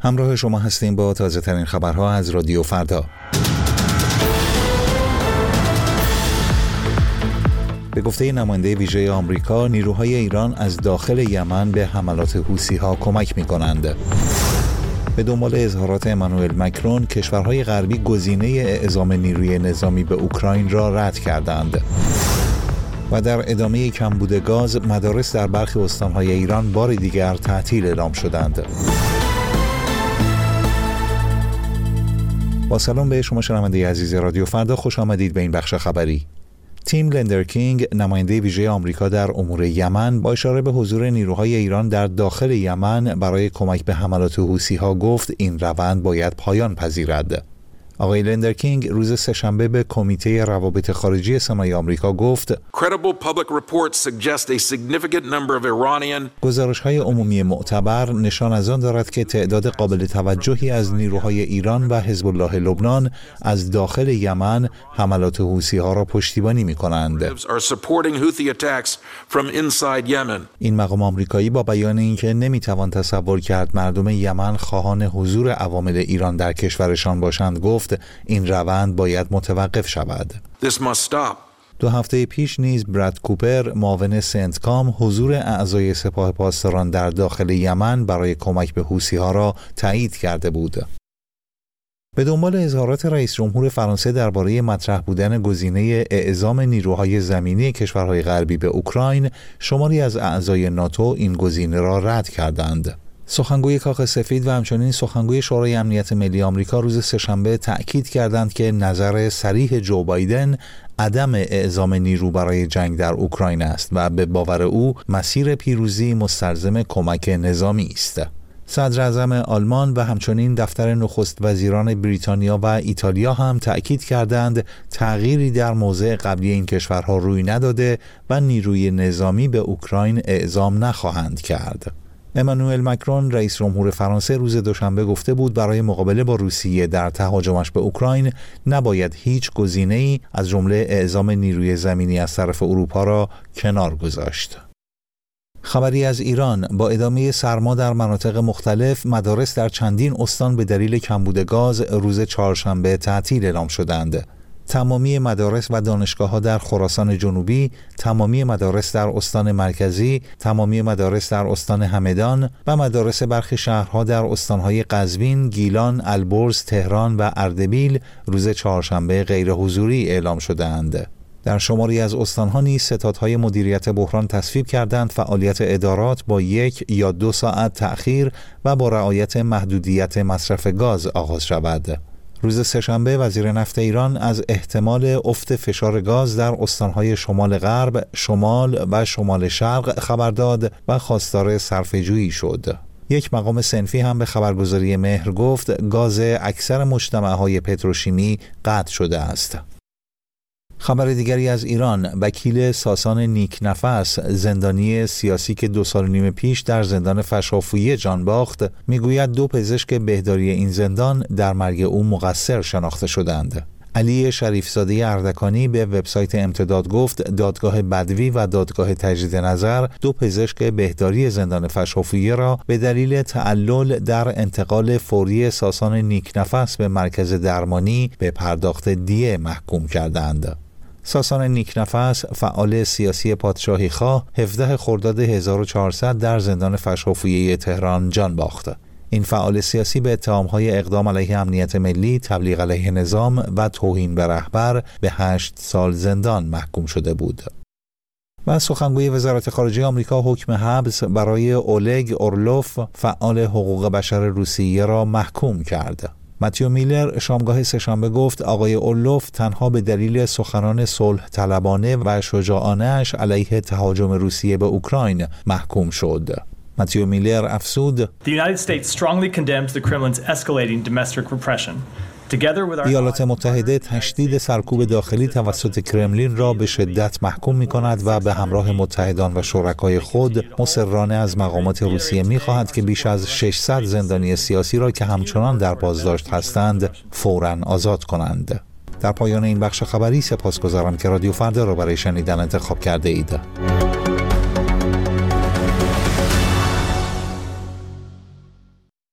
همراه شما هستیم با تازه ترین خبرها از رادیو فردا به گفته نماینده ویژه آمریکا نیروهای ایران از داخل یمن به حملات حوسی ها کمک می کنند. به دنبال اظهارات امانوئل مکرون کشورهای غربی گزینه اعزام نیروی نظامی به اوکراین را رد کردند. و در ادامه کمبود گاز مدارس در برخی استانهای ایران بار دیگر تعطیل اعلام شدند. با سلام به شما شنونده عزیز رادیو. فردا خوش آمدید به این بخش خبری. تیم لندرکینگ نماینده ویژه آمریکا در امور یمن با اشاره به حضور نیروهای ایران در داخل یمن برای کمک به حملات حوثی ها گفت این روند باید پایان پذیرد. آقای لندرکینگ روز سهشنبه به کمیته روابط خارجی سنای آمریکا گفت گزارش های عمومی معتبر نشان از آن دارد که تعداد قابل توجهی از نیروهای ایران و حزب الله لبنان از داخل یمن حملات حوسی ها را پشتیبانی می کنند. این مقام آمریکایی با بیان اینکه نمی توان تصور کرد مردم یمن خواهان حضور عوامل ایران در کشورشان باشند گفت این روند باید متوقف شود. دو هفته پیش نیز براد کوپر معاون سنتکام حضور اعضای سپاه پاسداران در داخل یمن برای کمک به حوسی ها را تایید کرده بود. به دنبال اظهارات رئیس جمهور فرانسه درباره مطرح بودن گزینه اعزام نیروهای زمینی کشورهای غربی به اوکراین، شماری از اعضای ناتو این گزینه را رد کردند. سخنگوی کاخ سفید و همچنین سخنگوی شورای امنیت ملی آمریکا روز سهشنبه تأکید کردند که نظر صریح جو بایدن عدم اعزام نیرو برای جنگ در اوکراین است و به باور او مسیر پیروزی مستلزم کمک نظامی است. صدر اعظم آلمان و همچنین دفتر نخست وزیران بریتانیا و ایتالیا هم تأکید کردند تغییری در موضع قبلی این کشورها روی نداده و نیروی نظامی به اوکراین اعزام نخواهند کرد. امانوئل مکرون رئیس جمهور فرانسه روز دوشنبه گفته بود برای مقابله با روسیه در تهاجمش به اوکراین نباید هیچ ای از جمله اعزام نیروی زمینی از طرف اروپا را کنار گذاشت. خبری از ایران با ادامه سرما در مناطق مختلف مدارس در چندین استان به دلیل کمبود گاز روز چهارشنبه تعطیل اعلام شدند. تمامی مدارس و دانشگاه ها در خراسان جنوبی، تمامی مدارس در استان مرکزی، تمامی مدارس در استان همدان و مدارس برخی شهرها در استانهای قزوین، گیلان، البرز، تهران و اردبیل روز چهارشنبه غیر حضوری اعلام شدهاند. در شماری از استانها نیز ستادهای مدیریت بحران تصویب کردند فعالیت ادارات با یک یا دو ساعت تأخیر و با رعایت محدودیت مصرف گاز آغاز شود. روز سهشنبه وزیر نفت ایران از احتمال افت فشار گاز در استانهای شمال غرب، شمال و شمال شرق خبر داد و خواستار صرفه‌جویی شد. یک مقام سنفی هم به خبرگزاری مهر گفت گاز اکثر مجتمعهای پتروشیمی قطع شده است. خبر دیگری از ایران وکیل ساسان نیک نفس زندانی سیاسی که دو سال نیم پیش در زندان فشافویی جان باخت می‌گوید دو پزشک بهداری این زندان در مرگ او مقصر شناخته شدند علی شریفزاده اردکانی به وبسایت امتداد گفت دادگاه بدوی و دادگاه تجدید نظر دو پزشک بهداری زندان فشافویه را به دلیل تعلل در انتقال فوری ساسان نیک نفس به مرکز درمانی به پرداخت دیه محکوم کردند. ساسان نیکنفس فعال سیاسی پادشاهی خواه 17 خرداد 1400 در زندان فشافویه تهران جان باخت. این فعال سیاسی به اتهامهای اقدام علیه امنیت ملی، تبلیغ علیه نظام و توهین به رهبر به هشت سال زندان محکوم شده بود. و سخنگوی وزارت خارجه آمریکا حکم حبس برای اولگ اورلوف فعال حقوق بشر روسیه را محکوم کرد. متیو میلر شامگاه سهشنبه گفت آقای اولوف تنها به دلیل سخنان صلح طلبانه و شجاعانش علیه تهاجم روسیه به اوکراین محکوم شد. متیو میلر افسود The United States strongly condemns the Kremlin's escalating domestic repression. ایالات متحده تشدید سرکوب داخلی توسط کرملین را به شدت محکوم می کند و به همراه متحدان و شرکای خود مصرانه از مقامات روسیه می خواهد که بیش از 600 زندانی سیاسی را که همچنان در بازداشت هستند فورا آزاد کنند. در پایان این بخش خبری سپاسگزارم که رادیو فردا را برای شنیدن انتخاب کرده اید.